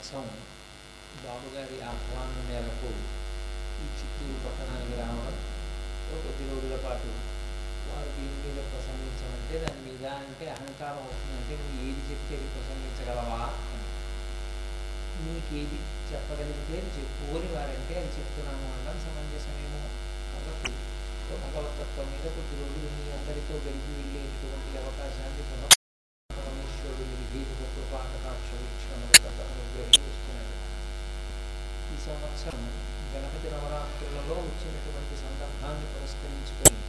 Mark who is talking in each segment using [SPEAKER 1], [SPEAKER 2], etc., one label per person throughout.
[SPEAKER 1] సంవత్సరం బాబుగారి ఆహ్వానం మేరకు ఈ చిత్తూరు పట్టణానికి రావడం ఒక కొద్ది రోజుల పాటు వారు దీని మీద ప్రసంగించమంటే దాని మీద అంటే అహంకారం అవుతుందంటే నువ్వు ఏది చెప్తే అది ప్రసంగించగలవా నీకేది చెప్పగలిగితే చెప్పుకొని వారంటే అని వారంటే అది చెప్తున్నాము అనడం సమంజసమేమో కాబట్టి భగవతత్వం మీద కొద్ది రోజులు మీ అందరితో గడిపి వెళ్ళేటువంటి అవకాశాన్ని పరమేశ్వరుడు మీరు కృపాకటాక్ష వీక్షణ సంవత్సరం గణపతి నవరాత్రులలో వచ్చినటువంటి సందర్భాన్ని పురస్కరించుకొని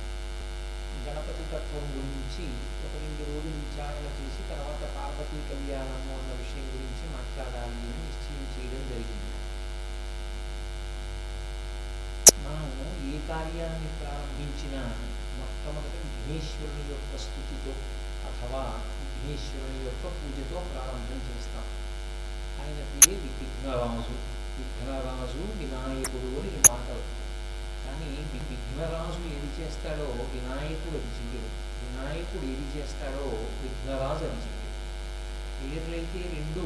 [SPEAKER 1] గణపతి తత్వం గురించి ఒక రెండు రోజులు విచారణ చేసి తర్వాత పార్వతీ కళ్యాణము అన్న విషయం గురించి మాట్లాడాలి అని నిశ్చయం చేయడం జరిగింది. మనము ఏ కార్యాన్ని ప్రారంభించినా మొట్టమొదట విఘ్నేశ్వరుని యొక్క స్థుతితో అథవా విఘ్నేశ్వరుని యొక్క పూజతో ప్రారంభం చేస్తాం. ఆయన పేరు విఘ్నరాజు. విఘ్నరాజు వినాయకుడు అని ఈ మాటలు కానీ విఘ్నరాజు ఏది చేస్తాడో వినాయకుడు అది చెయ్యడు. వినాయకుడు ఏది చేస్తాడో విఘ్నరాజు అది చెయ్యడు. పేర్లైతే రెండు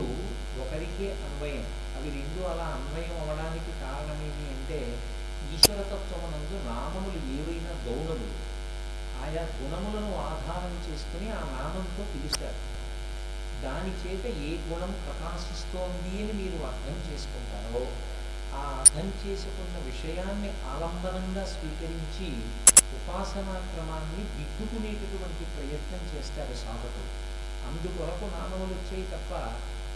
[SPEAKER 1] ఒకరికే అన్వయం. అవి రెండు అలా అన్వయం అవ్వడానికి కారణమేమి అంటే ఈశ్వరతత్వమునందు నామములు ఏవైనా గౌణములు. ఆయా గుణములను ఆధారం చేసుకుని ఆ నామంతో పిలుస్తారు. దాని చేత ఏ గుణం ప్రకాశిస్తోంది అని మీరు అర్థం చేసుకుంటారో ఆ అర్థం చేసుకున్న విషయాన్ని ఆలంబనంగా స్వీకరించి ఉపాసనా క్రమాన్ని దిద్దుకునేటటువంటి ప్రయత్నం చేస్తారు సాధకుడు. అందుకొరకు నామములు వచ్చాయి తప్ప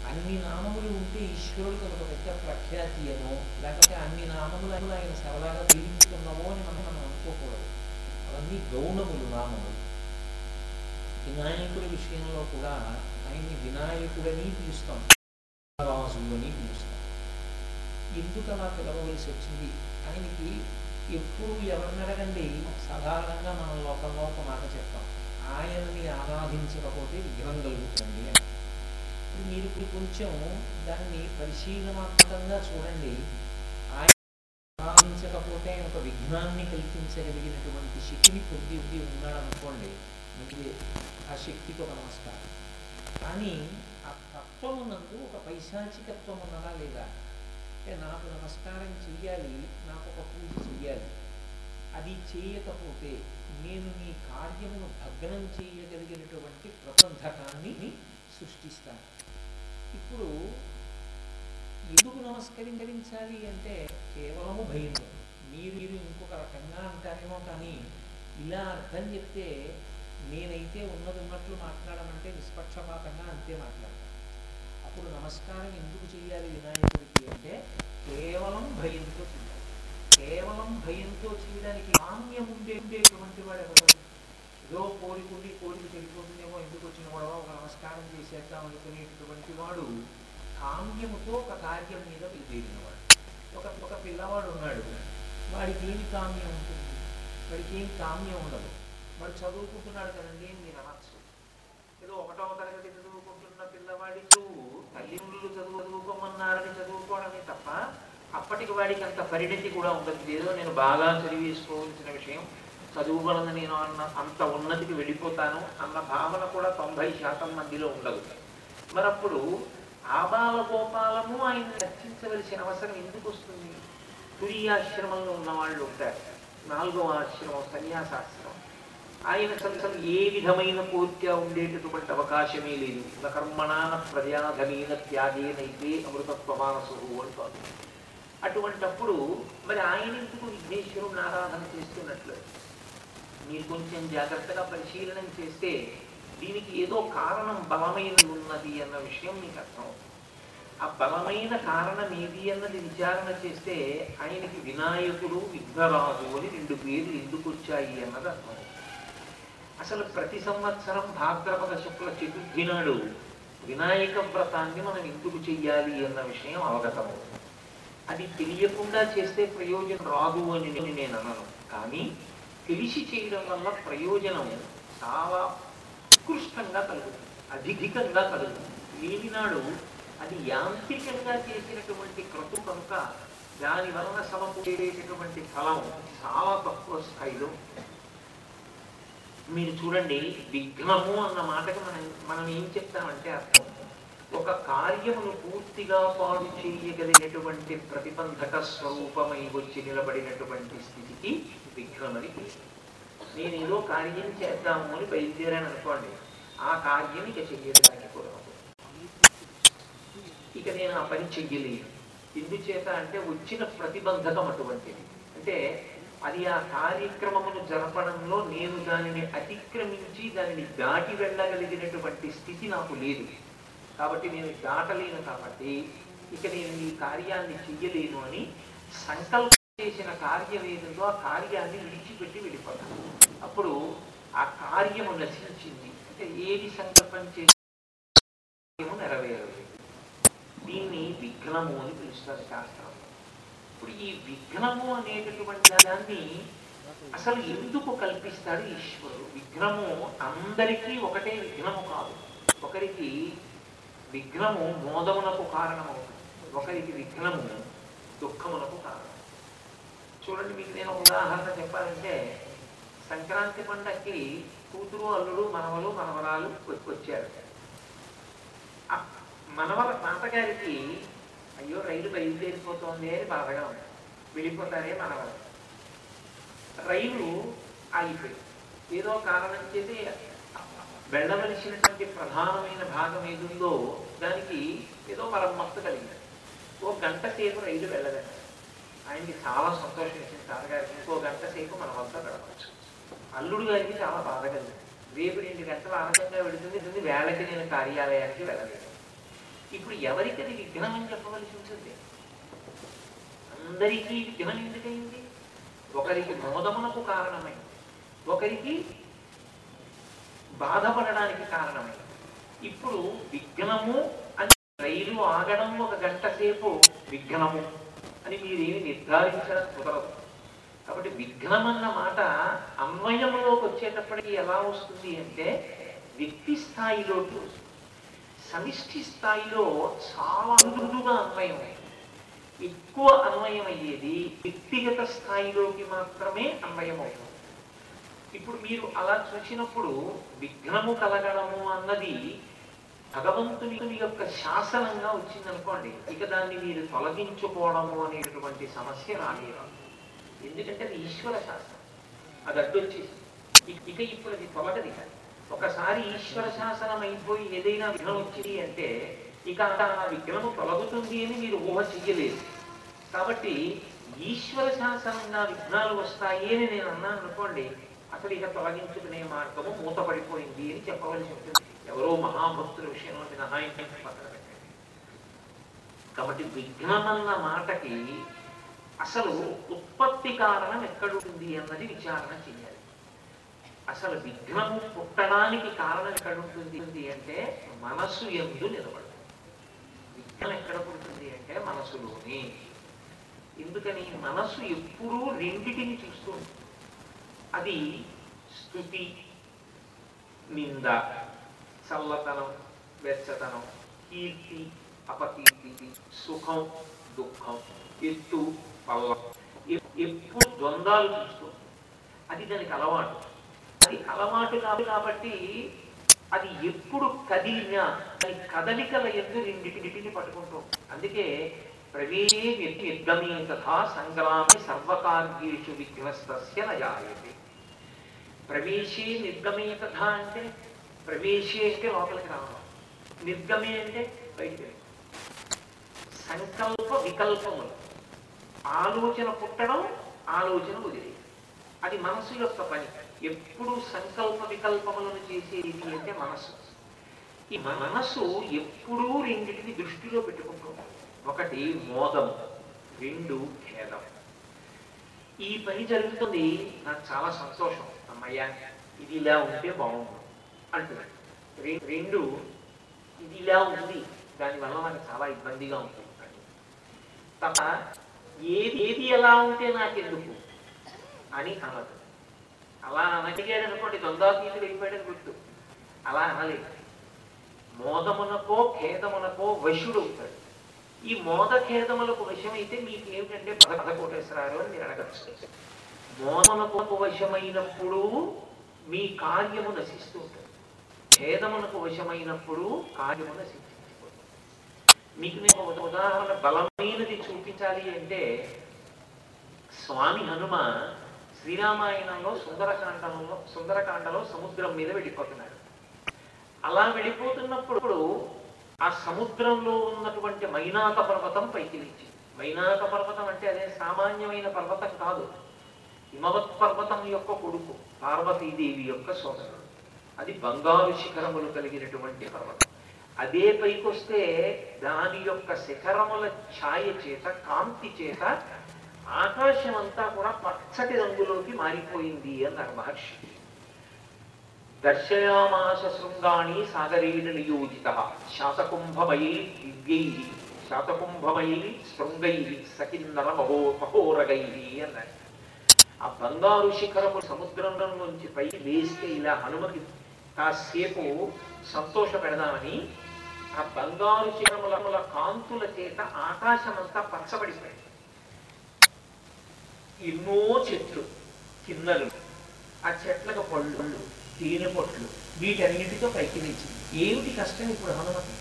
[SPEAKER 1] అన్ని నామములు ఉంటే ఈశ్వరుడికి ఒక పెద్ద ప్రఖ్యాతి అనో లేకపోతే అన్ని నామములు ఆయన సరదాగా పీడించుకున్నామో అని మనం మనం అనుకోకూడదు. అవన్నీ గౌణములు నామములు. వినాయకుడి విషయంలో కూడా ఆయన్ని వినాయకుడని పిలుస్తాం రాజు అని పిలుస్తాం. ఎందుకు అలా పిలవవలసి వచ్చింది? ఆయనకి ఎప్పుడు ఎవరిని అడగండి? సాధారణంగా మన లోకంలో ఒక మాట చెప్తాం. ఆయనని ఆరాధించకపోతే విగ్రహం కలుగుతుంది అని. ఇప్పుడు మీరు ఇప్పుడు కొంచెం దాన్ని పరిశీలనాత్మకంగా చూడండి. ఆయన ఆరాధించకపోతే ఆయన ఒక విఘ్నాన్ని కల్పించగలిగినటువంటి శక్తిని కొద్ది ఉంది ఉన్నాడనుకోండి మీకు ఆ శక్తికి ఒక నమస్కారం. కానీ ఆ తత్వమునందు ఒక పైశాచికత్వం ఉన్నదా లేదా అంటే నాకు నమస్కారం చెయ్యాలి నాకు ఒక పూజ చెయ్యాలి అది చేయకపోతే నేను నీ కార్యమును భగ్నం చేయగలిగినటువంటి ప్రబంధకాన్ని సృష్టిస్తాను ఇప్పుడు ఎందుకు నమస్కరించాలి అంటే కేవలము భయం మీరు మీరు ఇంకొక రకంగా అంటారేమో కానీ ఇలా అర్థం చెప్తే నేనైతే ఉన్నది ఉన్నట్లు మాట్లాడమంటే నిష్పక్షపాతంగా అంతే మాట్లాడతాను అప్పుడు నమస్కారం ఎందుకు చేయాలి వినాయకుడికి అంటే కేవలం భయంతో చేయాలి. కేవలం భయంతో చేయడానికి కామ్యం ఉండే ఉండేటువంటి వాడు ఎవరు? ఏదో కోరికుండి కోరిక చెడిపోతుందేమో ఎందుకు వచ్చిన వాడో ఒక నమస్కారం చేసేద్దాం అనుకునేటటువంటి వాడు కామ్యముతో ఒక కార్యం మీద వెళ్ళిపోయినవాడు ఒక ఒక పిల్లవాడు ఉన్నాడు. వాడికి ఏమి కామ్యం ఉంటుంది? వాడికి ఏమి కామ్యం ఉండదు. మరి చదువుకుంటున్నాడు కదండి మీరు అనొచ్చు ఏదో ఒకటవ తరగతి చదువుకుంటున్న పిల్లవాడి తల్లిదండ్రులు చదువు చదువుకోమన్నారని చదువుకోవడమే తప్ప అప్పటికి వాడికి అంత పరిణతి కూడా ఉండదు. ఏదో నేను బాగా చదివేసుకోవాల్సిన విషయం. చదువుగలను నేను అన్న అంత ఉన్నతికి వెళ్ళిపోతాను అన్న భావన కూడా తొంభై శాతం మందిలో ఉండదు. మరప్పుడు అప్పుడు ఆబాల గోపాలము ఆయన రక్షించవలసిన అవసరం ఎందుకు వస్తుంది? తురియాశ్రమంలో ఉన్న వాళ్ళు ఉంటారు. నాలుగవ ఆశ్రమం సన్యాసాశ్రమం. ఆయన అసలు ఏ విధమైన కోరిక ఉండేటటువంటి అవకాశమే లేదు. న కర్మణాన ప్రజాధనీన త్యాగేనైతే అమృతత్వమానసు అంటారు అటువంటప్పుడు మరి ఆయన ఎందుకు విఘ్నేశ్వరుని ఆరాధన చేస్తున్నట్లు? మీరు కొంచెం జాగ్రత్తగా పరిశీలన చేస్తే దీనికి ఏదో కారణం బలమైనది ఉన్నది అన్న విషయం మీకు అర్థం. ఆ బలమైన కారణం ఏది అన్నది విచారణ చేస్తే ఆయనకి వినాయకుడు విఘ్నరాజు అని రెండు పేర్లు ఎందుకు వచ్చాయి అన్నది అర్థం. అసలు ప్రతి సంవత్సరం భాద్రపద శుక్ల చతుర్థి నాడు వినాయక వ్రతాన్ని మనం ఎందుకు చెయ్యాలి అన్న విషయం అవగతం అది తెలియకుండా చేస్తే ప్రయోజనం రాదు అని నేను నేను అనను. కానీ తెలిసి చేయడం వల్ల ప్రయోజనం చాలా ఉత్కృష్టంగా కలుగుతుంది. అధికంగా కలుగుతుంది. లేనినాడు అది యాంత్రికంగా చేసినటువంటి క్రతు కనుక దాని వలన సమకూరేటటువంటి ఫలం చాలా తక్కువ స్థాయిలో మీరు చూడండి విఘ్నము అన్న మాటకి మనం మనం ఏం చెప్తామంటే అర్థం. ఒక కార్యమును పూర్తిగా పాడు చేయగలిగినటువంటి ప్రతిబంధక స్వరూపమై వచ్చి నిలబడినటువంటి స్థితికి విఘ్నమని నేను ఏదో కార్యం చేద్దాము అని బయలుదేరాను అనుకోండి ఆ కార్యం ఇక చెయ్యడానికి కూడా ఇక నేను ఆ పని చెయ్యలేను. ఎందుచేత అంటే వచ్చిన ప్రతిబంధకం అటువంటిది. అంటే అది ఆ కార్యక్రమమును జరపడంలో నేను దానిని అతిక్రమించి దానిని దాటి వెళ్ళగలిగినటువంటి స్థితి నాకు లేదు. కాబట్టి నేను దాటలేను కాబట్టి ఇక నేను ఈ కార్యాన్ని చెయ్యలేను అని సంకల్పం చేసిన కార్యం ఏదో ఆ కార్యాన్ని విడిచిపెట్టి వెళ్ళిపోతాను. అప్పుడు ఆ కార్యము నశించింది. అంటే ఏది సంకల్పం చేసి నెరవేరలేదు. దీన్ని విఘ్నము అని పిలుస్తారు శాస్త్రం. ఇప్పుడు ఈ విఘ్నము అనేటటువంటి దాన్ని అసలు ఎందుకు కల్పిస్తాడు ఈశ్వరుడు? విఘ్నము అందరికీ ఒకటే విఘ్నము కాదు. ఒకరికి విఘ్నము మోదమునకు కారణమవుతుంది. ఒకరికి విఘ్నము దుఃఖమునకు కారణం. చూడండి మీకు నేను ఉదాహరణ చెప్పాలంటే సంక్రాంతి పండక్కి కూతురు అల్లుడు మనవలు మనవరాలు వచ్చారు. మనవల తాతగారికి అయ్యో రైలు బయలుదేరిపోతోంది అని బాధగా ఉంది. వెళ్ళిపోతారే మనవలు రైలు ఆగిపోయింది ఏదో కారణం చేసి వెళ్ళవలసినటువంటి ప్రధానమైన భాగం ఏదుందో దానికి ఏదో మరమ్మత్తు కలిగింది. ఓ గంట సేపు రైలు వెళ్ళదండి ఆయనకి చాలా సంతోషం ఇచ్చింది తాతగారికి ఇంకో గంట సేపు మన వద్ద గడపచ్చు. అల్లుడు గారికి చాలా బాధ కలిగింది. రేపు రెండు గంటలు ఆనందంగా వెళుతుంది. ఇది వేళకి నేను కార్యాలయానికి వెళ్ళలేదు. ఇప్పుడు ఎవరికి అది విఘ్నం అని చెప్పవలసి ఉంటుంది? అందరికీ విఘ్నం ఎందుకైంది ఒకరికి మోదమునకు కారణమైంది. ఒకరికి బాధపడడానికి కారణమైంది. ఇప్పుడు విఘ్నము అని రైలు ఆగడం ఒక గంట సేపు విఘ్నము అని మీరేమి నిర్ధారించడం కుదరదు. కాబట్టి విఘ్నం అన్న మాట అన్వయంలోకి వచ్చేటప్పటికి ఎలా వస్తుంది అంటే వ్యక్తి స్థాయిలోకి వస్తుంది. సమిష్టి స్థాయిలో చాలా మృదుగా అన్వయం ఎక్కువ అన్వయం అయ్యేది వ్యక్తిగత స్థాయిలోకి మాత్రమే అన్వయం అవుతుంది ఇప్పుడు మీరు అలా చూసినప్పుడు విఘ్నము కలగడము అన్నది భగవంతుని యొక్క శాసనంగా వచ్చిందనుకోండి ఇక దాన్ని మీరు తొలగించుకోవడము అనేటటువంటి సమస్య రాలేదు. ఎందుకంటే అది ఈశ్వర శాస్త్రం అది అడ్డొచ్చేసి ఇక ఇప్పుడు అది తొలగది కాదు ఒకసారి ఈశ్వర శాసనం అయిపోయి ఏదైనా విఘ్నం వచ్చింది అంటే ఇక ఆ విఘ్నము తొలగుతుంది అని మీరు ఊహ చెయ్యలేదు. కాబట్టి ఈశ్వర శాసనం నా విఘ్నాలు వస్తాయి అని నేను అన్నాను అనుకోండి అసలు ఇక తొలగించుకునే మార్గము మూతపడిపోయింది అని చెప్పవలసి ఉంటుంది. ఎవరో మహాభక్తుల విషయంలో మినహాయించి పక్కన పెట్టండి కాబట్టి విఘ్నమన్న మాటకి అసలు ఉత్పత్తి కారణం ఎక్కడుంది అన్నది విచారణ చేయాలి అసలు విఘ్నము పుట్టడానికి కారణం ఎక్కడ ఉంటుంది? అంటే మనస్సు ఎందు నిలబడుతుంది. విఘ్నం ఎక్కడ పుడుతుంది అంటే మనసులోని ఎందుకని? మనస్సు ఎప్పుడూ రెండిటిని చూస్తూ ఉంటుంది. అది స్థుతి నింద చల్లతనం వెచ్చతనం కీర్తి అపకీర్తి సుఖం దుఃఖం ఎత్తు పల్ల ఎప్పుడు ద్వంద్వాలు చూస్తూ అది దానికి అలవాటు. అది అలవాటు కాదు కాబట్టి అది ఎప్పుడు కదిలినా దాని కదలికల ఎందు రెండింటిని పట్టుకుంటాం. అందుకే ప్రవీణే వ్యక్తి యుద్ధమే తథా సంగ్రామే సర్వకార్యేషు విఘ్నస్తస్య నయాయతి. ప్రవేశే నిర్గమే తథా అంటే ప్రవేశే అంటే లోపలికి రావడం నిర్గమే అంటే బయటికి సంకల్ప వికల్పములు. ఆలోచన పుట్టడం ఆలోచన వదిలేయడం. అది మనసు యొక్క పని. ఎప్పుడు సంకల్ప వికల్పములను చేసేది అంటే మనస్సు. ఈ మనసు ఎప్పుడూ రెండింటిని దృష్టిలో పెట్టుకుంటుంది. ఒకటి మోదం రెండు ఖేదం ఈ పని జరుగుతుంది నాకు చాలా సంతోషం. అమ్మయ్యా ఇది ఇలా ఉంటే బాగుంది అంటున్నాడు. రెండు ఇది ఇలా ఉంది దానివల్ల నాకు చాలా ఇబ్బందిగా ఉంటుంది తప్ప ఏది ఏది ఎలా ఉంటే నాకెందుకు అని అనదు. అలా అనగలిగాడు అనుకోండి దొందాతీతుడు అయిపోయాడని గుర్తు. అలా అనలేదు మోదమునకో ఖేదమునకో వశుడు అవుతాడు ఈ మోద ఖేదములకు వశమైతే మీకు ఏమిటంటే పద పదకోటేశ్వరాలు అని మీరు అడగచ్చు. మోదమునకు వశమైనప్పుడు మీ కార్యము నశిస్తూ ఉంటుంది. ఖేదమునకు వశమైనప్పుడు కార్యము నశిస్తుంది మీకు నేను ఒక ఉదాహరణ బలమైనది చూపించాలి అంటే స్వామి హనుమ శ్రీరామాయణంలో సుందరకాండంలో సుందరకాండలో సముద్రం మీద వెళ్ళిపోతున్నాడు అలా వెళ్ళిపోతున్నప్పుడు ఆ సముద్రంలో ఉన్నటువంటి మైనాక పర్వతం పైకి లేచింది మైనాక పర్వతం అంటే అదే సామాన్యమైన పర్వతం కాదు. హిమవత్ పర్వతం యొక్క కొడుకు పార్వతీదేవి యొక్క సోదరుడు. అది బంగారు శిఖరములు కలిగినటువంటి పర్వతం. అదే పైకొస్తే దాని యొక్క శిఖరముల ఛాయ చేత కాంతి చేత ఆకాశం అంతా కూడా పచ్చటి రంగులోకి మారిపోయింది అన్నారు మహర్షి. దర్శయామాస శృంగాణి సాగరేణ నియోజిత శాతకుంభమయీ దివ్యై శాతకుంభమయీ శృంగై సకిన్నర మహో మహోరగై అన్నారు. ఆ బంగారు శిఖరము సముద్రంలో నుంచి పై వేస్తే ఇలా హనుమతి కాసేపు సంతోష పెడదామని ఆ బంగారు శిఖరముల కాంతుల చేత ఆకాశమంతా పచ్చబడిపోయింది ఎన్నో చెట్లు కిన్నలు ఆ చెట్లకు పళ్ళు తేనె పొట్లు వీటన్నిటితో పైకి లేచింది ఏమిటి కష్టం ఇప్పుడు హనుమతి?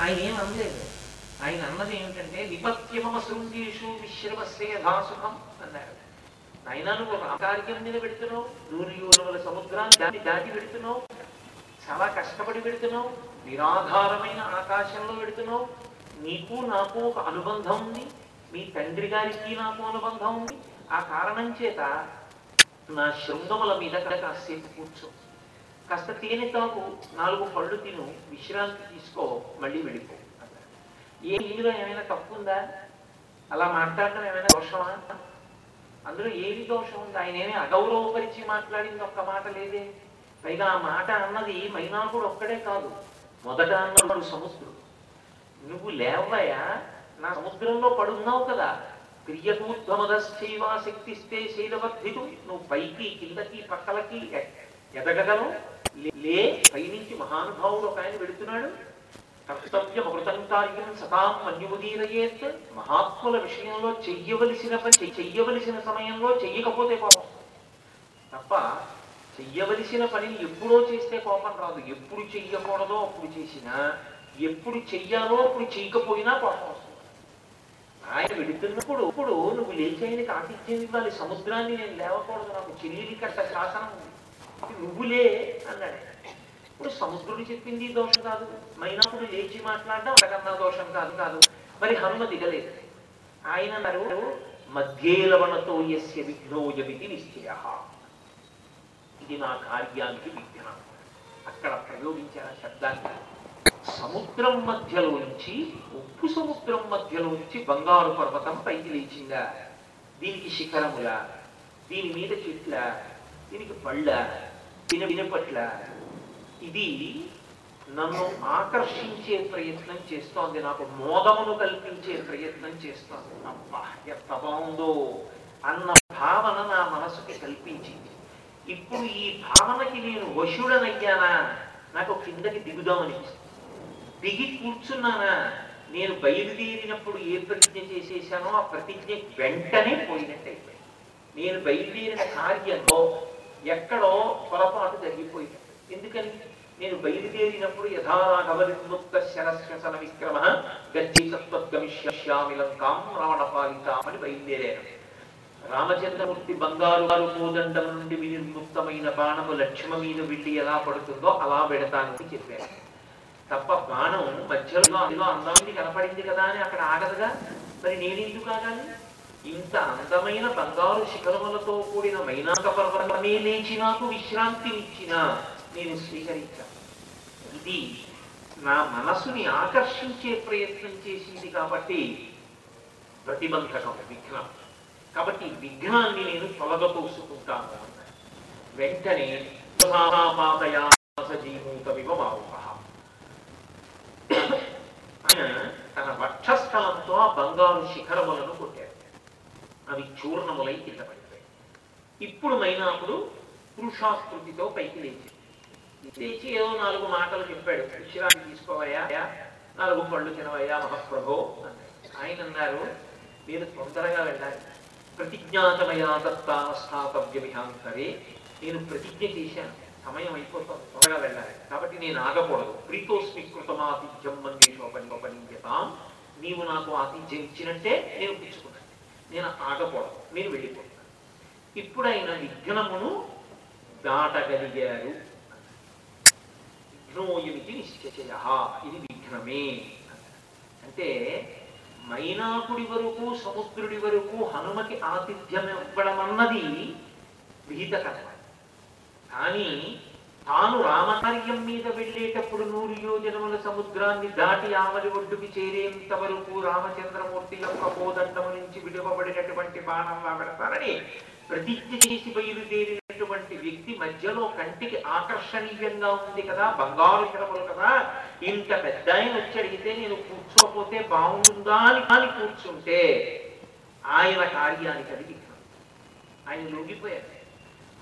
[SPEAKER 1] ఆయన ఏం అనలేదు. ఆయన అన్నది ఏమిటంటే విపత్యమమ శృంగేషు విశ్రమస్య యథాసుఖం అన్నారు ఆయన నువ్వు రాకార్యం మీద పెడుతున్నావు నూరు యూనముల సముద్రాన్ని దాన్ని దాటి పెడుతున్నావు చాలా కష్టపడి పెడుతున్నావు నిరాధారమైన ఆకాశంలో పెడుతున్నావు. నీకు నాకు ఒక అనుబంధం ఉంది. మీ తండ్రి గారికి నాకు అనుబంధం ఉంది. ఆ కారణం చేత నా శృంగముల మీద కాసేపు కూర్చో. కాస్త తేనె తాగు నాలుగు పళ్ళు తిను విశ్రాంతి తీసుకో మళ్ళీ వెళ్ళిపో ఏ ఇందులో ఏమైనా తప్పు ఉందా అలా మాట్లాడటం ఏమైనా దోషమా? అందులో ఏమి దోషం ఉంది? ఆయన ఏమి అగౌరవపరిచి మాట్లాడింది ఒక్క మాట లేదే. పైగా ఆ మాట అన్నది మైనాకుడు ఒక్కడే కాదు మొదట అన్నవాడు సముద్రుడు. నువ్వు లేవయ్యా నా సముద్రంలో పడున్నావు కదా. ప్రియకూర్ధమదశ్చైవా శక్తిస్తే శైలవర్ధితు. నువ్వు పైకి కిందకి పక్కలకి ఎదగగలవు. లే- పైనుంచి మహానుభావుడు ఒక ఆయన వెళుతున్నాడు. కర్తవ్యం అమృతం కార్యం సతాం మన్యుదీరయేత్ మహాత్ముల విషయంలో చెయ్యవలసిన పని చెయ్యవలసిన సమయంలో చెయ్యకపోతే కోపం. తప్ప చెయ్యవలసిన పనిని ఎప్పుడో చేస్తే కోపం రాదు. ఎప్పుడు చెయ్యకూడదో అప్పుడు చేసినా ఎప్పుడు చెయ్యాలో అప్పుడు చేయకపోయినా కోపం వస్తుంది. ఆయన విడుతున్నప్పుడు ఇప్పుడు నువ్వు లేచి ఆయనకి ఆతిథ్యం ఇవ్వాలి సముద్రాన్ని నేను లేవకూడదు నాకు చెల్లి కట్ట శాసనం ఉంది. నువ్వులే అన్నాడు ఇప్పుడు సముద్రుడు చెప్పింది దోషం కాదు. మైనప్పుడు లేచి మాట్లాడడం అంతకన్నా దోషం కాదు కాదు. మరి హనుమ దిగలేదు. ఆయన అన్నారు మధ్యేలవనతో ఎస్య విఘ్నోజమితి నిశ్చయ. ఇది నా కార్యానికి విఘ్నం. అక్కడ ప్రయోగించిన శబ్దాన్ని సముద్రం మధ్యలో నుంచి ఉప్పు సముద్రం మధ్యలో నుంచి బంగారు పర్వతం పైకి లేచిందా. దీనికి శిఖరముల దీని మీద చెట్ల దీనికి పళ్ళ తిన వినపట్ల. ఇది నన్ను ఆకర్షించే ప్రయత్నం చేస్తోంది నాకు మోదమును కల్పించే ప్రయత్నం చేస్తోంది. అబ్బా ఎంత బాగుందో. అన్న భావన నా మనసుకి కల్పించింది. ఇప్పుడు ఈ భావనకి నేను వశుడనయ్యానా? నాకు కిందకి దిగుదామనిపిస్తుంది. దిగి కూర్చున్నానా? నేను బయలుదేరినప్పుడు ఏ ప్రతిజ్ఞ చేసేసానో ఆ ప్రతిజ్ఞ వెంటనే పోయినట్టు అయిపోయింది నేను బయలుదేరిన కార్యంలో ఎక్కడో పొరపాటు జరిగిపోయింది. ఎందుకని? నేను బయలుదేరినప్పుడు యథారాఘవరిముక్త శరశ్వసన విక్రమ గచ్చితత్వగమిష్యామి లంకాం రావణ పాలితామని బయలుదేరాను. రామచంద్రమూర్తి బంగారు వారు కోదండం నుండి వినిర్ముక్తమైన బాణము లక్ష్మ మీద వెళ్ళి ఎలా పడుతుందో అలా పెడతానని చెప్పాను. తప్ప బాణం మధ్యలో అందులో అందమైంది కనపడింది కదా అని అక్కడ ఆగదుగా? మరి నేనెందుకు ఆగాలి? ఇంత అందమైన బంగారు శిఖరములతో కూడిన మైనాక పర్వతమే లేచి నాకు విశ్రాంతినిచ్చిన నేను స్వీకరించాను ఇది నా మనసుని ఆకర్షించే ప్రయత్నం చేసింది కాబట్టి ప్రతిబంధకం విఘ్నం. కాబట్టి విఘ్నాన్ని నేను తొలగతోసుకుంటాను అన్నాడు. వెంటనే జీమూత వివమావుక ఆయన తన వక్షస్థలంతో ఆ బంగారు శిఖరములను కొట్టాడు. అవి చూర్ణములై కింద పడిపోయాయి. ఇప్పుడు మైనాకుడు పురుషాకృతితో పైకి లేచి లేచి ఏదో నాలుగు మాటలు చెప్పాడు. విశ్రాంతి తీసుకోవయ్యా నాలుగు పళ్ళు తినవయ్యా మహాప్రభో అన్నాడు. ఆయన అన్నారు మీరు తొందరగా వెళ్ళాలి. ప్రతిజ్ఞాతమయా దత్తాస్థాతవ్య విహాంతరే నేను ప్రతిజ్ఞ చేశాను. సమయం అయిపోతుంది త్వరగా వెళ్ళాలి కాబట్టి నేను ఆగకూడదు. ప్రీతోస్మి కృతమాతిథ్యం మంగేశోపనిపనించతాం నీవు నాకు ఆతిథ్యం ఇచ్చినట్టే నేను పుచ్చుకున్నాను. నేను ఆగకూడదు. నేను వెళ్ళిపోతున్నాను ఇప్పుడైనా విఘ్నమును దాటగలిగారు. విఘ్నోయమితి నిశ్చయ. ఇది విఘ్నమే. అంటే మైనాకుడి వరకు సముద్రుడి వరకు హనుమకి ఆతిథ్యం ఇవ్వడం అన్నది విహిత కర్మ కానీ తాను రామకార్యం మీద వెళ్ళేటప్పుడు నూరు యోజనముల సముద్రాన్ని దాటి ఆమలి ఒడ్డుకి చేరేంత వరకు రామచంద్రమూర్తి యొక్క కోదండము నుంచి విడవబడినటువంటి బాణంలా పెడతారని ప్రతిజ్ఞ చేసి బయలుదేరినటువంటి వ్యక్తి మధ్యలో కంటికి ఆకర్షణీయంగా ఉంది కదా బంగారు శరములు కదా. ఇంత పెద్ద ఆయన వచ్చి అడిగితే నేను కూర్చోపోతే బాగుంటుందా అని కానీ కూర్చుంటే ఆయన కార్యానికి అది ఆయన లొంగిపోయారు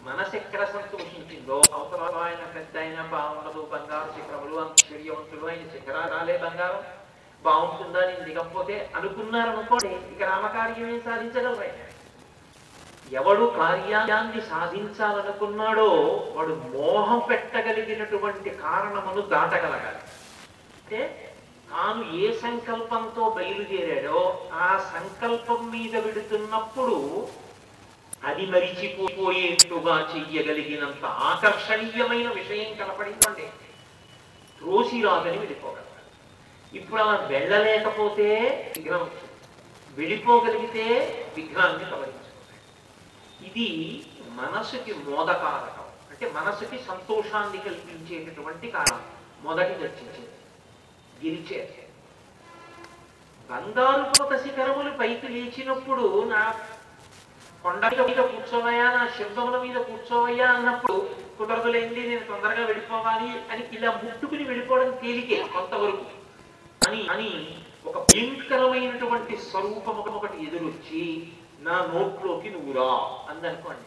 [SPEAKER 1] మనసు ఎక్కడ సంతోషించిందో అవతల ఆయన పెద్ద అయినా బాగుండదు బంగారు శిఖరములు ఆశ్చర్యవంతులు ఆయన శిఖరాలే బంగారం బాగుంటుందా నేను దిగకపోతే అనుకున్నారనుకోండి ఇక రామకార్యం ఏం సాధించగలరు ఆయన ఎవడు కార్యాన్ని సాధించాలనుకున్నాడో వాడు మోహం పెట్టగలిగినటువంటి కారణమును దాటగలగాలి. అంటే తాను ఏ సంకల్పంతో బయలుదేరాడో ఆ సంకల్పం మీద విడుతున్నప్పుడు అది మరిచిపోయేట్టుగా చెయ్యగలిగినంత ఆకర్షణీయమైన విషయం కనపడిందండి త్రోసిరాదని వెళ్ళిపోగలరు. ఇప్పుడు అలా వెళ్ళలేకపోతే విఘ్నం వెళ్ళిపోగలిగితే విఘ్నాన్ని తొలగించుకోవాలి ఇది మనసుకి మోదకారకం. అంటే మనసుకి సంతోషాన్ని కల్పించేటటువంటి కారణం. మొదటి చర్చించేది గిరిచే బంగారు కోత శిఖరములు పైకి లేచినప్పుడు నా కొండ మీద కూర్చోవయ్యా నా శబ్దముల మీద కూర్చోవయ్యా అన్నప్పుడు కుదరదులేండి నేను తొందరగా వెళ్ళిపోవాలి అని ఇలా ముట్టుకుని వెళ్ళిపోవడం తేలికే కొంతవరకు. అని అని ఒక భయంకరమైనటువంటి స్వరూపం ఒకటి ఎదురొచ్చి నా నోట్లోకి నువ్వు రా అందనుకోండి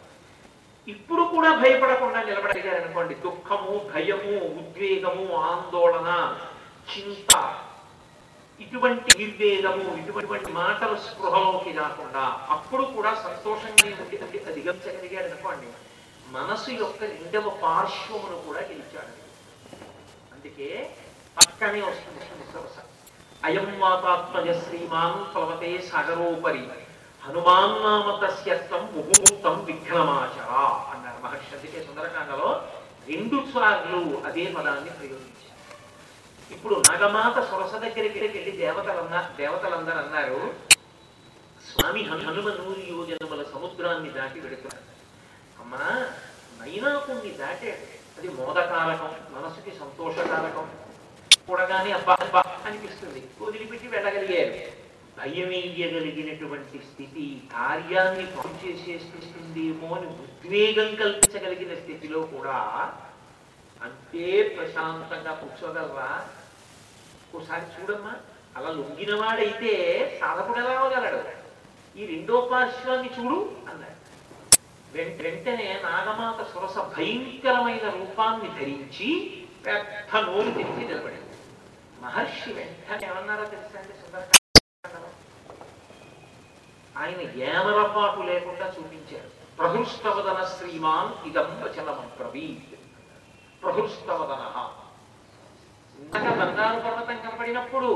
[SPEAKER 1] ఇప్పుడు కూడా భయపడకుండా నిలబడగారనుకోండి దుఃఖము భయము ఉద్వేగము ఆందోళన చింత ఇటువంటి నిర్వేదము ఇటువంటి మాటల స్పృహలోకి రాకుండా అప్పుడు కూడా సంతోషంగా ఉండి అధిగమించగలిగాడు అనుకోండి. మనసు యొక్క రెండవ పార్శ్వమును కూడా గెలిచాడు. అందుకే పక్కనే వస్తుంది సరస అయం వాతాత్మజ శ్రీమాన్ ప్లవతే సాగరోపరి. హనుమాన్ నామ తస్యత్వం ముహుముక్తం విఘ్నమాచర అన్నారు మహర్షి. అందుకే సుందరకాండలో రెండు సార్లు అదే పదాన్ని ప్రయోగించారు. ఇప్పుడు నాగమాత సొరస దగ్గరికి వెళ్ళి దేవతలన్నా దేవతలందరూ అన్నారు స్వామి హను- హనుమ యోజనముల సముద్రాన్ని దాటి వెడుతున్నాడు అమ్మా నైనాకుణ్ణి దాటాడు అది మోదకారకం మనసుకి సంతోషకారకం. చూడగానే అబ్బా అబ్బా అనిపిస్తుంది. వదిలిపెట్టి వెళ్ళగలిగారు. భయమేయగలిగినటువంటి స్థితి కార్యాన్ని పనిచేసేస్తుందేమో అని ఉద్వేగం కల్పించగలిగిన స్థితిలో కూడా అంతే ప్రశాంతంగా కూర్చోగలరా? ఒకసారి చూడమ్మా అలా లొంగినవాడైతే సాధకుడు ఎలా అవగలడు ఈ రెండో పార్శ్వాన్ని చూడు అన్నాడు. వెంటనే నాగమాత సురస భయంకరమైన రూపాన్ని ధరించి పెద్ద నోరు తెరిచి నిలబడింది. మహర్షి వెంటనే ఏమన్నారో తెలుసా అండి సుందరకాండలో? ఆయన ఏమరపాటు లేకుండా చూపించారు. ప్రహృష్టవదన శ్రీమాన్ ఇదం వచనం ప్రవీత్ ప్రహృష్టవదన బంగారు పర్వతం కనపడినప్పుడు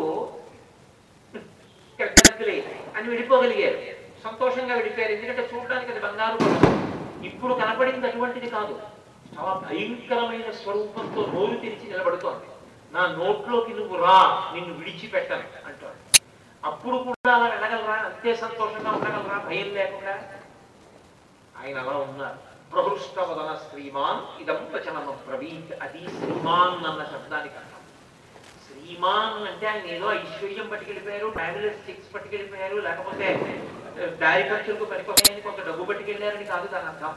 [SPEAKER 1] కరెక్ట్లే అని విడిపోగలిగారు. సంతోషంగా విడిపోయారు. ఎందుకంటే చూడడానికి అది బంగారు పర్వతం ఇప్పుడు కనపడింది అటువంటిది కాదు. చాలా భయంకరమైన స్వరూపంతో నోరు తెరిచి నిలబడుతోంది. నా నోట్లోకి నువ్వు రా నిన్ను విడిచిపెట్టను అంటాడు అప్పుడు కూడా అలా వెళ్ళగలరా? అంతే సంతోషంగా ఉండగలరా? భయం లేకుండా? ఆయన అలా ఉన్నారు. ప్రహృష్టవదన శ్రీమాన్ ఇదం వచనం ప్రవీత్ అది శ్రీమాన్ అన్న శబ్దానికి అర్థం. శ్రీమాన్ అంటే ఆయన ఏదో ఐశ్వర్యం పట్టుకెళ్ళిపోయారు ఫ్యామిలీ సిక్స్ పట్టుకెళ్ళిపోయారు లేకపోతే దారి ఖర్చులకు పనికొస్తాయని కొంత డబ్బు పట్టుకెళ్ళారని కాదు దాని అర్థం.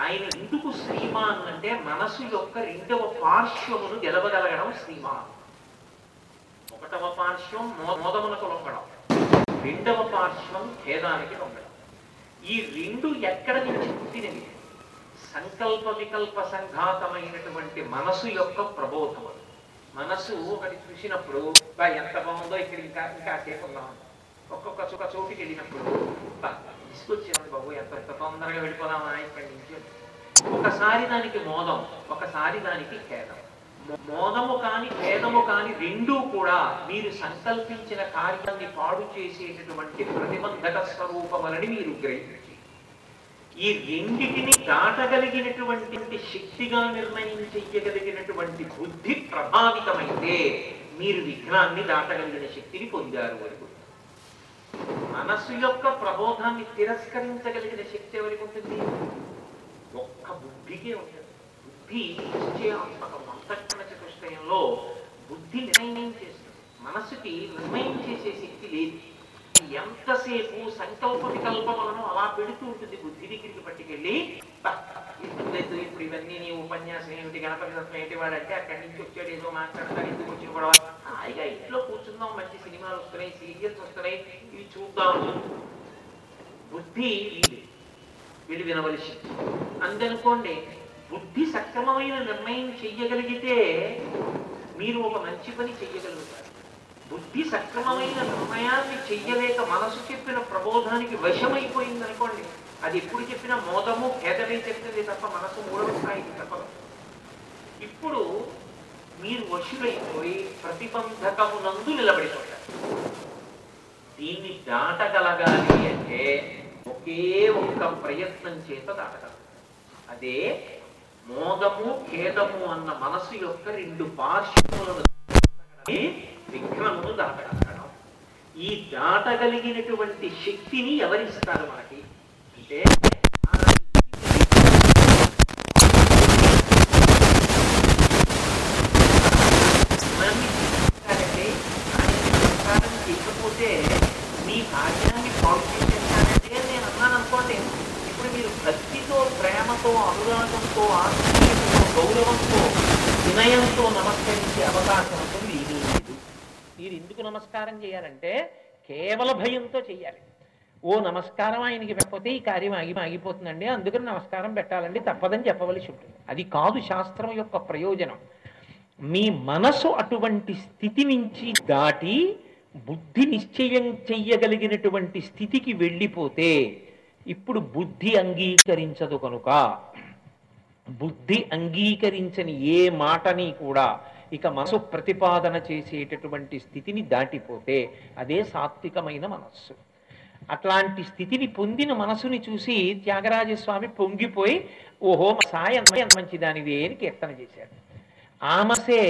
[SPEAKER 1] ఆయన ఎందుకు శ్రీమాన్ అంటే మనసు యొక్క రెండవ పార్శ్వమును గెలవగలగడం శ్రీమాన్. ఒకటవ పార్శ్వం మోదమునకు లొంగడం రెండవ పార్శ్వం ఖేదానికి లొంగడం ఈ రెండు ఎక్కడ నుంచి పుట్టినవి? సంకల్ప వికల్ప సంఘాతమైనటువంటి మనసు యొక్క ప్రబోధములు. మనస్సు ఒకటి చూసినప్పుడు బా ఎంత బాగుందో ఇక్కడ ఇంకా ఇంకా సేపు ఉందాం. ఒక్కొక్క చోక చోటుకి వెళ్ళినప్పుడు బా తీసుకొచ్చేవాడు బాబు ఎంత ఎంత తొందరగా వెళ్ళిపోదామా ఇక్కడి నుంచి? ఒకసారి దానికి మోదం ఒకసారి దానికి ఖేదం. మోదము కాని ఖేదము కాని రెండూ కూడా మీరు సంకల్పించిన కార్యాన్ని పాడు చేసేటటువంటి ప్రతిబంధక స్వరూపమలని మీరు గ్రహించారు ఈ రెండిటిని దాటగలిగినటువంటి శక్తిగా నిర్ణయం చెయ్యగలిగినటువంటి బుద్ధి ప్రభావితమైతే మీరు విఘ్నాన్ని దాటగలిగిన శక్తిని పొందారు వరకు మనస్సు యొక్క ప్రబోధాన్ని తిరస్కరించగలిగిన శక్తి ఎవరికి ఉంటుంది? ఒక్క బుద్ధికే ఉంటుంది. బుద్ధి నిశ్చయాత్మకం అంతఃకరణ చతుష్టయంలో బుద్ధి నిర్ణయం చేస్తుంది. మనస్సుకి నిర్ణయం చేసే శక్తి లేదు. ఎంతసేపు సంకల్ప వికల్పములను అలా పెడుతూ ఉంటుంది బుద్ధి దగ్గరికి పట్టుకెళ్ళి ఇప్పుడు ఇప్పుడు ఇవన్నీ నీ ఉపన్యాసం ఏమిటి? గణపతి తత్వం ఏంటి వాడంటే అక్కడి నుంచి వచ్చాడు ఏదో మాట్లాడతాడు ఎందుకు వచ్చిన కూడా హాయిగా ఇంట్లో కూర్చుందాం మంచి సినిమాలు వస్తున్నాయి సీరియల్స్ వస్తున్నాయి ఇవి చూద్దాం బుద్ధి వీళ్ళు వినవలసి. అందనుకోండి బుద్ధి సక్రమమైన నిర్ణయం చెయ్యగలిగితే మీరు ఒక మంచి పని చెయ్యగలుగుతారు బుద్ధి సక్రమమైన నిర్ణయాన్ని చెయ్యలేక మనసు చెప్పిన ప్రబోధానికి వశమైపోయింది అనుకోండి అది ఎప్పుడు చెప్పినా మోదము ఖేదమే చెప్తుంది తప్ప మనసు మూడవ స్థాయికి తప్పదు ఇప్పుడు మీరు వశులైపోయి ప్రతిబంధకమునందు నిలబడిపోతారు. దీన్ని దాటగలగాలి అంటే ఒకే ఒక్క ప్రయత్నం చేత దాటగలరు. అదే మోదము ఖేదము అన్న మనసు యొక్క రెండు పార్శ్వములను దాటగలగడమే విఘ్నమును దాటగలగడం ఈ దాటగలిగినటువంటి శక్తిని ఎవరిస్తారు మనకి? అంటే ఆ చేయకపోతే మీ భాగ్యాన్ని పాడు చేసేస్తానంటే నేను అన్నాను అనుకోండి. ఇప్పుడు మీరు భక్తితో ప్రేమతో అనురాగంతో ఆత్మీయతతో గౌరవంతో వినయంతో నమస్కరించే అవకాశం ఉంటుంది ఇది లేదు మీరు ఎందుకు నమస్కారం చేయాలంటే కేవల భయంతో చేయాలి. ఓ నమస్కారం ఆయనకి పెట్టకపోతే ఈ కార్యం ఆగి ఆగిపోతుందండి అందుకని నమస్కారం పెట్టాలండి తప్పదని చెప్పవలసి ఉంటుంది. అది కాదు శాస్త్రం యొక్క ప్రయోజనం. మీ మనసు అటువంటి స్థితి నుంచి దాటి బుద్ధి నిశ్చయం చెయ్యగలిగినటువంటి స్థితికి వెళ్ళిపోతే ఇప్పుడు బుద్ధి అంగీకరించదు కనుక. బుద్ధి అంగీకరించని ఏ మాటని కూడా ఇక మనసు ప్రతిపాదన చేసేటటువంటి స్థితిని దాటిపోతే అదే సాత్వికమైన మనస్సు. అట్లాంటి స్థితిని పొందిన మనసుని చూసి త్యాగరాజస్వామి పొంగిపోయి ఓహో మా సాయ మంచిదానివే అని కీర్తన చేశాడు. ఆమసే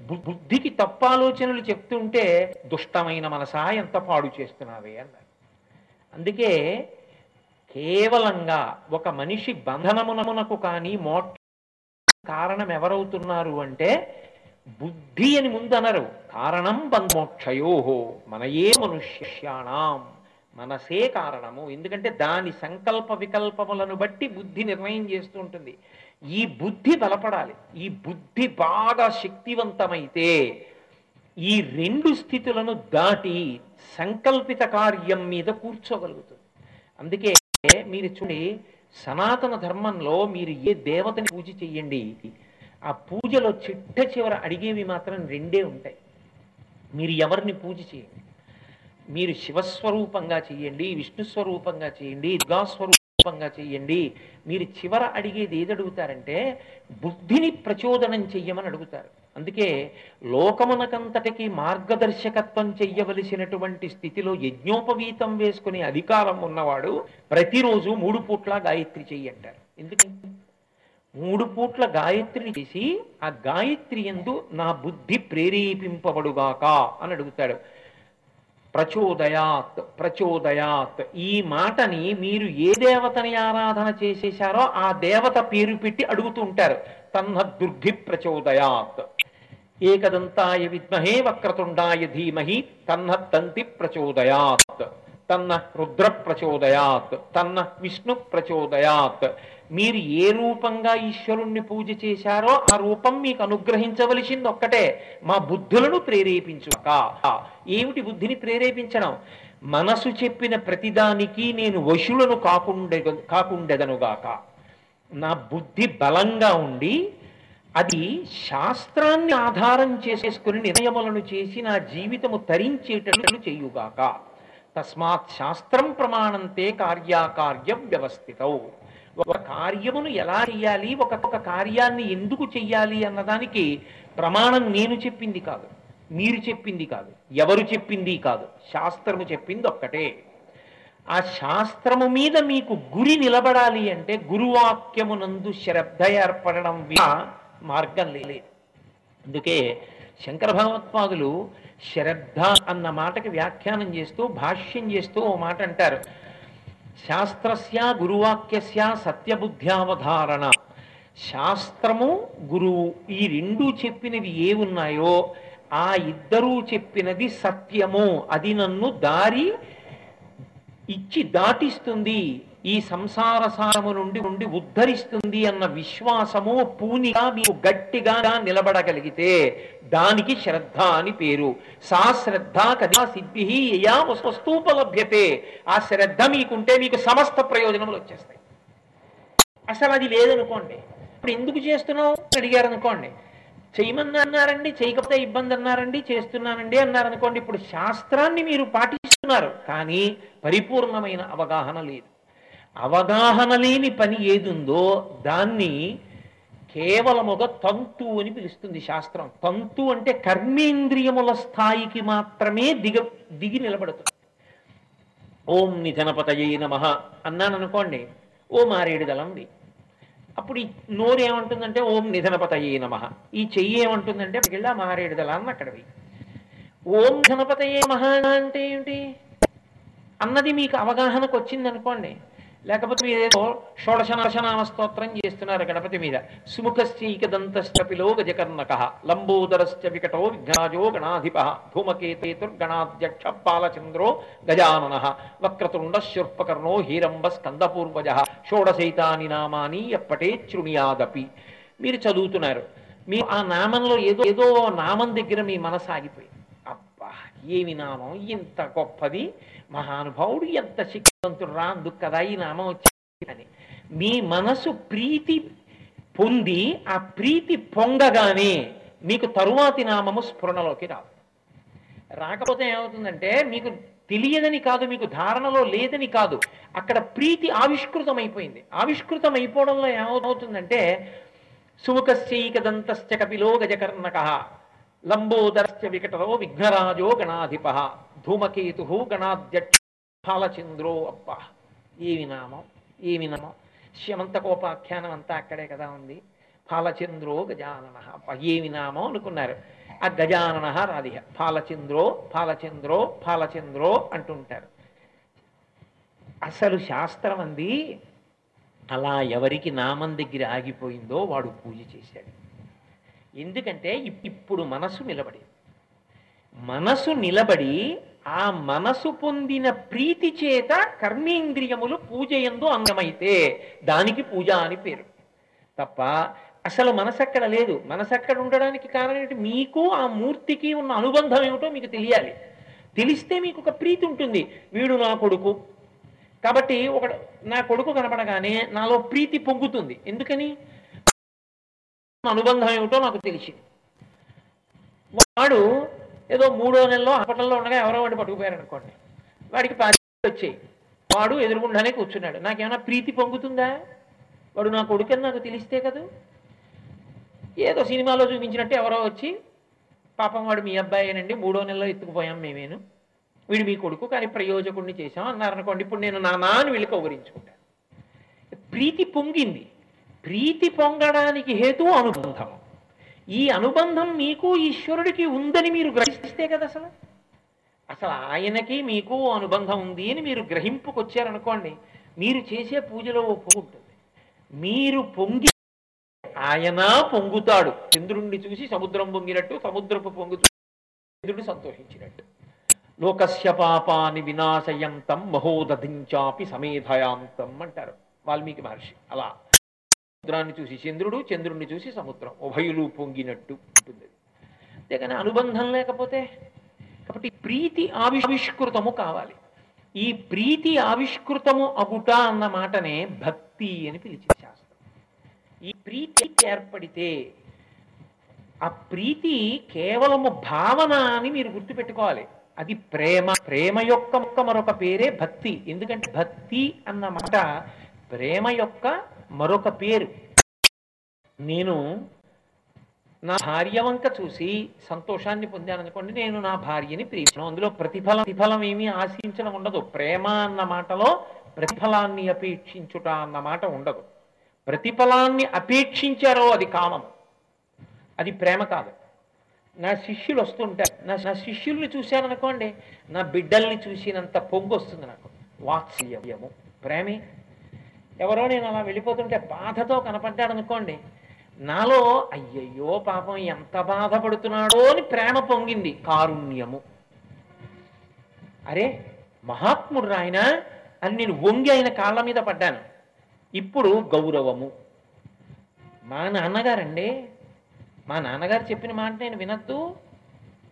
[SPEAKER 1] బు- బుద్ధికి తప్పాలోచనలు చెప్తుంటే దుష్టమైన మనసా ఎంత పాడు చేస్తున్నావే అన్నారు అందుకే కేవలంగా ఒక మనిషి బంధనమునమునకు కానీ మోక్ష కారణం ఎవరవుతున్నారు అంటే బుద్ధి అని ముందు అనరు కారణం బంధమోక్షయోహో మనయే మనుష్యాణం. మనసే కారణము. ఎందుకంటే దాని సంకల్ప వికల్పములను బట్టి బుద్ధి నిర్ణయం చేస్తూ ఉంటుంది. ఈ బుద్ధి బలపడాలి. ఈ బుద్ధి బాగా శక్తివంతమైతే ఈ రెండు స్థితులను దాటి సంకల్పిత కార్యం మీద కూర్చోగలుగుతుంది. అందుకే మీరు చూడండి సనాతన ధర్మంలో మీరు ఏ దేవతని పూజ చెయ్యండి ఆ పూజలో చిట్ట చివర అడిగేవి మాత్రం రెండే ఉంటాయి. మీరు ఎవరిని పూజ చేయండి? మీరు శివస్వరూపంగా చేయండి విష్ణు స్వరూపంగా చేయండి దుర్గాస్వరూపంగా చేయండి. మీరు చివర అడిగేది ఏది అడుగుతారంటే బుద్ధిని ప్రచోదనం చెయ్యమని అడుగుతారు. అందుకే లోకమునకంతటికి మార్గదర్శకత్వం చెయ్యవలసినటువంటి స్థితిలో యజ్ఞోపవీతం వేసుకునే అధికారం ఉన్నవాడు ప్రతిరోజు మూడు పూట్ల గాయత్రి చెయ్యి అంటారు. ఎందుకంటే మూడు పూట్ల గాయత్రిని చేసి ఆ గాయత్రి ఎందు నా బుద్ధి ప్రేరేపింపబడుగాక అని అడుగుతాడు. ప్రచోదయాత్ ప్రచోదయాత్. ఈ మాటని మీరు ఏ దేవతని ఆరాధన చేసేశారో ఆ దేవత పేరు పెట్టి అడుగుతూ ఉంటారు. తన్న దుర్ధి ప్రచోదయాత్. ఏకదంతాయ విద్మహే వక్రతుండాయ ధీమహి తన్న తంతి ప్రచోదయాత్. తన్న రుద్ర ప్రచోదయాత్. తన్న విష్ణు ప్రచోదయాత్. మీరు ఏ రూపంగా ఈశ్వరుణ్ణి పూజ చేశారో ఆ రూపం మీకు అనుగ్రహించవలసింది ఒక్కటే. మా బుద్ధులను ప్రేరేపించుక ఏమిటి బుద్ధిని ప్రేరేపించడం? మనసు చెప్పిన ప్రతిదానికి నేను వశులను కాకుండే కాకుండెదనుగాక. నా బుద్ధి బలంగా ఉండి అది శాస్త్రాన్ని ఆధారం చేసేసుకుని నిర్ణయములను చేసి నా జీవితము తరించేటట్లు చేయుగాక. తస్మాత్ శాస్త్రం ప్రమాణంతే కార్యాకార్య వ్యవస్థితౌ. ఒక కార్యమును ఎలా చెయ్యాలి? ఒక ఒక కార్యాన్ని ఎందుకు చెయ్యాలి అన్నదానికి ప్రమాణం నేను చెప్పింది కాదు. మీరు చెప్పింది కాదు. ఎవరు చెప్పింది కాదు. శాస్త్రము చెప్పింది ఒక్కటే. ఆ శాస్త్రము మీద మీకు గురి నిలబడాలి అంటే గురువాక్యమునందు శ్రద్ధ ఏర్పడడం మార్గం లేదు. అందుకే శంకర భగవత్పాదులు శ్రద్ధ అన్న మాటకి వ్యాఖ్యానం చేస్తూ భాష్యం చేస్తూ ఓ మాట అంటారు. శాస్త్రస్య గురువాక్యస్య సత్యబుద్ధ్యావధారణ. శాస్త్రము గురువు ఈ రెండు చెప్పినవి ఏ ఉన్నాయో ఆ ఇద్దరూ చెప్పినది సత్యము. అది నన్ను దారి ఇచ్చి దాటిస్తుంది. ఈ సంసార సారము నుండి ఉండి ఉద్ధరిస్తుంది అన్న విశ్వాసము పూనిగా మీకు గట్టిగా నిలబడగలిగితే దానికి శ్రద్ధ అని పేరు. సా శ్రద్ధ కదా సిద్ధి యయా వస్తూపలభ్యతే ఆ శ్రద్ధ మీకుంటే మీకు సమస్త ప్రయోజనములు వచ్చేస్తాయి. అసలు అది లేదనుకోండి. ఇప్పుడు ఎందుకు చేస్తున్నావు? అని అడిగారు అనుకోండి చేయమని అన్నారండి చేయకపోతే ఇబ్బంది అన్నారండి చేస్తున్నానండి అన్నారనుకోండి. ఇప్పుడు శాస్త్రాన్ని మీరు పాటిస్తున్నారు. కానీ పరిపూర్ణమైన అవగాహన లేదు. అవగాహన లేని పని ఏదుందో దాన్ని కేవలం ఒక తంతు అని పిలుస్తుంది శాస్త్రం. తంతు అంటే కర్మేంద్రియముల స్థాయికి మాత్రమే దిగ దిగి నిలబడుతుంది. ఓం నిధనపతయే నమ అన్నాను అనుకోండి ఓ మారేడు దళంది అప్పుడు ఈ నోరు ఏమంటుందంటే ఓం నిధనపతయే నమ. ఈ చెయ్యి ఏమంటుందంటే పిల్లా ఆ మారేడు దళాన్ని అక్కడవి ఓం ధనపతయే మహా అంటే ఏంటి? అన్నది మీకు అవగాహనకు వచ్చింది లేకపోతే మీరు ఏదో షోడశనాశనామ స్తోత్రం చేస్తున్నారు గణపతి మీద. సుముఖశ్చైకదంతశ్చపిలో గజకర్ణక లంబోదరశ్చ వికటో విఘ్నాజో గణాధిప ధూమకేతేతుర్గణాధ్యక్ష పాలచంద్రో గజానన వక్రతుండ శుర్పకర్ణో హీరంబ స్కందపూర్వజ షోడశైతాని నామాని ఎప్పటే శృణుయాదపి మీరు చదువుతున్నారు. మీ ఆ నామంలో ఏదో ఏదో నామం దగ్గర మీ మనసు ఆగిపోయింది. అబ్బా ఏమి నామం? ఇంత గొప్పది. మహానుభావుడు ఎంత శక్తివంతుడు రా అందుకు కదా ఈ నామం వచ్చింది అని. మీ మనసు ప్రీతి పొంది ఆ ప్రీతి పొంగగానే మీకు తరువాతి నామము స్ఫురణలోకి రాదు. రాకపోతే ఏమవుతుందంటే మీకు తెలియదని కాదు మీకు ధారణలో లేదని కాదు అక్కడ ప్రీతి ఆవిష్కృతం అయిపోయింది ఆవిష్కృతం అయిపోవడంలో ఏమవుతుందంటే సుముఖశ్చైకదంతశ్చ కపిలో గజకర్ణక లంబోదరస్య వికటరో విఘ్నరాజో గణాధిప ధూమకేతు గణాధ్యక్ష ఫాలచంద్రో అప్ప. ఏమి నామం ఏమి నామం శ్యమంతకోపాఖ్యానం అంతా అక్కడే కదా ఉంది. ఫాలచంద్రో గజానన అప్ప. ఏమి నామం అనుకున్నారు. ఆ గజానన రాధిహ. ఫాలచంద్రో ఫాలచంద్రో ఫాలచంద్రో అంటుంటారు. అసలు శాస్త్రం అంది అలా ఎవరికి నామం దగ్గర ఆగిపోయిందో వాడు పూజ చేశాడు. ఎందుకంటే ఇప్పుడు మనసు నిలబడి. మనసు నిలబడి ఆ మనసు పొందిన ప్రీతి చేత కర్మేంద్రియములు పూజ ఎందు అంగమైతే దానికి పూజ అని పేరు. తప్ప అసలు మనసు అక్కడ లేదు. మనసు అక్కడ ఉండడానికి కారణం ఏంటి? మీకు ఆ మూర్తికి ఉన్న అనుబంధం ఏమిటో మీకు తెలియాలి. తెలిస్తే మీకు ఒక ప్రీతి ఉంటుంది. వీడు నా కొడుకు. కాబట్టి ఒక నా కొడుకు కనపడగానే నాలో ప్రీతి పొంగుతుంది. ఎందుకని? అనుబంధం ఏమిటో నాకు తెలిసింది. వాడు ఏదో మూడో నెలలో హాస్పిటల్లో ఉండగా ఎవరో వాడిని పట్టుకుపోయారు అనుకోండి. వాడికి పాతి వచ్చాయి. వాడు ఎదురుగుండానే కూర్చున్నాడు. నాకేమైనా ప్రీతి పొంగుతుందా? వాడు నా కొడుకని నాకు తెలిస్తే కదా? ఏదో సినిమాలో చూపించినట్టు ఎవరో వచ్చి పాపం వాడు మీ అబ్బాయేనండి మూడో నెలలో ఎత్తుకుపోయాం మేమేను. వీడు మీ కొడుకు కానీ ప్రయోజకుడిని చేశాం అన్నారనుకోండి. ఇప్పుడు నేను నా నాన్న వీళ్ళు కౌగరించుకుంటాను ప్రీతి పొంగింది. ప్రీతి పొంగడానికి హేతు అనుబంధం. ఈ అనుబంధం మీకు ఈశ్వరుడికి ఉందని మీరు గ్రహిస్తే కదా అసలు? అసలు ఆయనకి మీకు అనుబంధం ఉంది అని మీరు గ్రహింపుకొచ్చారనుకోండి మీరు చేసే పూజలో ఓ పొంగు ఉంటుంది. మీరు పొంగి ఆయన పొంగుతాడు. చంద్రుణ్ణి చూసి సముద్రం పొంగినట్టు సముద్రపు పొంగు చంద్రుడు సంతోషించినట్టు. లోకస్య పాపాని వినాశయంతం మహోదధించాపి సమేధయాంతం అంటారు. వాల్మీకి మహర్షి అలా. సముద్రాన్ని చూసి చంద్రుడు చంద్రుణ్ణి చూసి సముద్రం. ఉభయులు పొంగినట్టు ఉంటుంది. అంతేగాని అనుబంధం లేకపోతే కాబట్టి ప్రీతి ఆవిష్కృతము కావాలి. ఈ ప్రీతి ఆవిష్కృతము అగుట అన్న మాటనే భక్తి అని పిలిచే శాస్త్రం. ఈ ప్రీతి ఏర్పడితే ఆ ప్రీతి కేవలము భావన అని మీరు గుర్తుపెట్టుకోవాలి. అది ప్రేమ ప్రేమ యొక్క మొక్క మరొక పేరే భక్తి. ఎందుకంటే భక్తి అన్న మాట ప్రేమ యొక్క మరొక పేరు. నేను నా భార్య వంక చూసి సంతోషాన్ని పొందాననుకోండి నేను నా భార్యని ప్రేమించను. అందులో ప్రతిఫలం ప్రతిఫలం ఏమీ ఆశించడం ఉండదు. ప్రేమ అన్న మాటలో ప్రతిఫలాన్ని అపేక్షించుట అన్న మాట ఉండదు. ప్రతిఫలాన్ని అపేక్షించారో అది కామం. అది ప్రేమ కాదు. నా శిష్యులు వస్తుంటారు. నా నా శిష్యుల్ని చూశాననుకోండి నా బిడ్డల్ని చూసినంత పొంగు వస్తుంది నాకు. వాత్సల్యము. ప్రేమే. ఎవరో నేను అలా వెళ్ళిపోతుంటే బాధతో కనపడ్డాడు అనుకోండి. నాలో అయ్యయ్యో పాపం ఎంత బాధపడుతున్నాడో అని ప్రేమ పొంగింది కారుణ్యము. అరే మహాత్ముడు రాయన అని నేను వంగి ఆయన కాళ్ళ మీద పడ్డాను. ఇప్పుడు గౌరవము. మా నాన్నగారండి మా నాన్నగారు చెప్పిన మాట నేను వినద్దు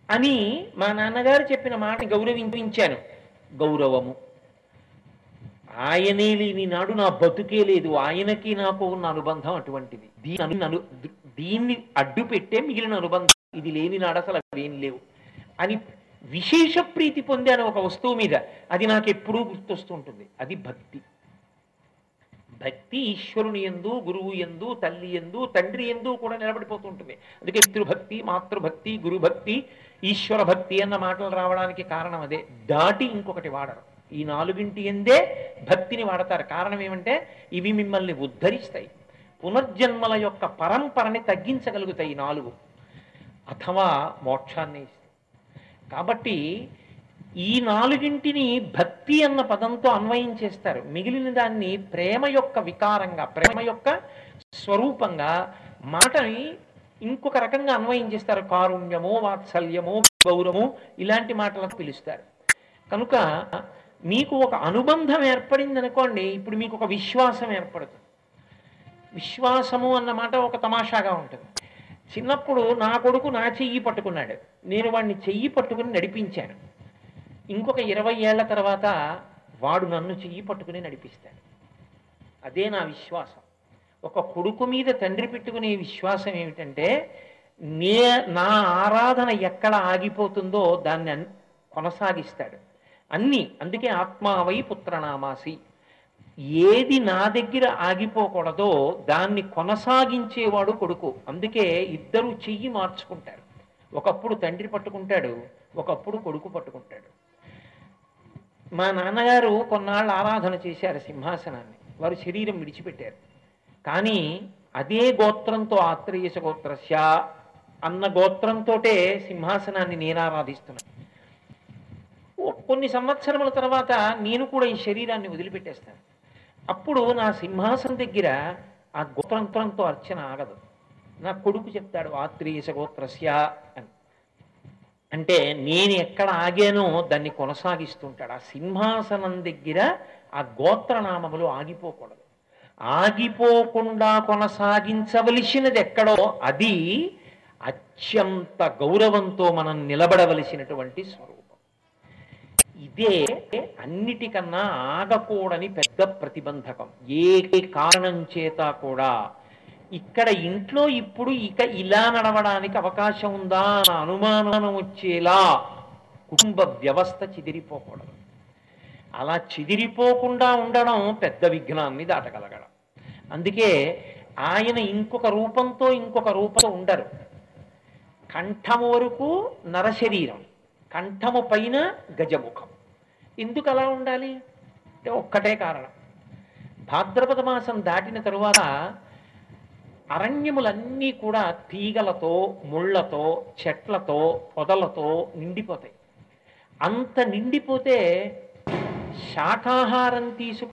[SPEAKER 1] అని మా నాన్నగారు చెప్పిన మాట గౌరవించాను. గౌరవము. ఆయనే లేని నాడు నా బతుకే లేదు. ఆయనకి నాకు ఉన్న అనుబంధం అటువంటిది. దీని అను- దీన్ని అడ్డు పెట్టే మిగిలిన అనుబంధం ఇది లేని నాడు అసలు అవేం లేవు. అని విశేష ప్రీతి పొందాను ఒక వస్తువు మీద. అది నాకు ఎప్పుడూ గుర్తొస్తుంటుంది. అది భక్తి. భక్తి ఈశ్వరుని ఎందు గురువు ఎందు తల్లి ఎందు తండ్రి ఎందు కూడా నిలబడిపోతుంటుంది. అందుకే పితృభక్తి మాతృభక్తి గురుభక్తి ఈశ్వర భక్తి అన్న మాటలు రావడానికి కారణం అదే. దాటి ఇంకొకటి వాడరు. ఈ నాలుగింటి ఎందే భక్తిని వాడతారు. కారణం ఏమంటే ఇవి మిమ్మల్ని ఉద్ధరిస్తాయి. పునర్జన్మల యొక్క పరంపరని తగ్గించగలుగుతాయి ఈ నాలుగు. అథవా మోక్షాన్ని కాబట్టి ఈ నాలుగింటిని భక్తి అన్న పదంతో అన్వయం చేస్తారు. మిగిలిన దాన్ని ప్రేమ యొక్క వికారంగా ప్రేమ యొక్క స్వరూపంగా మాటని ఇంకొక రకంగా అన్వయం చేస్తారు. వాత్సల్యమో వాత్సల్యము గౌరవము ఇలాంటి మాటలకు పిలుస్తారు. కనుక మీకు ఒక అనుబంధం ఏర్పడింది అనుకోండి ఇప్పుడు మీకు ఒక విశ్వాసం ఏర్పడుతుంది. విశ్వాసము అన్నమాట ఒక తమాషాగా ఉంటుంది. చిన్నప్పుడు నా కొడుకు నా చెయ్యి పట్టుకున్నాడు. నేను వాడిని చెయ్యి పట్టుకుని నడిపించాను. ఇంకొక ఇరవై ఏళ్ళ తర్వాత వాడు నన్ను చెయ్యి పట్టుకుని నడిపిస్తాడు. అదే నా విశ్వాసం. ఒక కొడుకు మీద తండ్రి పెట్టుకునే విశ్వాసం ఏమిటంటే నే నా ఆరాధన ఎక్కడ ఆగిపోతుందో దాన్ని కొనసాగిస్తాడు. అన్ని అందుకే ఆత్మావై పుత్రనామాసి. ఏది నా దగ్గర ఆగిపోకూడదో దాన్ని కొనసాగించేవాడు కొడుకు. అందుకే ఇద్దరు చెయ్యి మార్చుకుంటారు. ఒకప్పుడు తండ్రి పట్టుకుంటాడు ఒకప్పుడు కొడుకు పట్టుకుంటాడు. మా నాన్నగారు కొన్నాళ్ళు ఆరాధన చేశారు సింహాసనాన్ని. వారు శరీరం విడిచిపెట్టారు. కానీ అదే గోత్రంతో ఆత్రేయస గోత్రస్య అన్న గోత్రంతోటే సింహాసనాన్ని నేను ఆరాధిస్తున్నాను. కొన్ని సంవత్సరముల తర్వాత నేను కూడా ఈ శరీరాన్ని వదిలిపెట్టేస్తాను. అప్పుడు నా సింహాసనం దగ్గర ఆ గోత్రంతో అర్చన ఆగదు. నా కొడుకు చెప్తాడు ఆత్రేయస గోత్రస్య అని. అంటే నేను ఎక్కడ ఆగానో దాన్ని కొనసాగిస్తుంటాడు. ఆ సింహాసనం దగ్గర ఆ గోత్రనామములు ఆగిపోకూడదు. ఆగిపోకుండా కొనసాగించవలసినది ఎక్కడో అది అత్యంత గౌరవంతో మనం నిలబడవలసినటువంటి స్వరూపం. ఇదే అన్నిటికన్నా ఆగకూడని పెద్ద ప్రతిబంధకం. ఏ కారణం చేత కూడా ఇక్కడ ఇంట్లో ఇప్పుడు ఇక ఇలా నడవడానికి అవకాశం ఉందా అన్న అనుమానం వచ్చేలా కుటుంబ వ్యవస్థ చిదిరిపోకూడదు. అలా చిదిరిపోకుండా ఉండడం పెద్ద విఘ్నాన్ని దాటగలగడం. అందుకే ఆయన ఇంకొక రూపంతో ఇంకొక రూపంతో ఉండరు. కంఠము వరకు నరశరీరం కంఠము పైన గజముఖం. ఎందుకు అలా ఉండాలి? అంటే ఒక్కటే కారణం. భాద్రపద మాసం దాటిన తరువాత అరణ్యములన్నీ కూడా తీగలతో ముళ్ళతో చెట్లతో పొదలతో నిండిపోతాయి. అంత నిండిపోతే శాకాహారం తీసుకు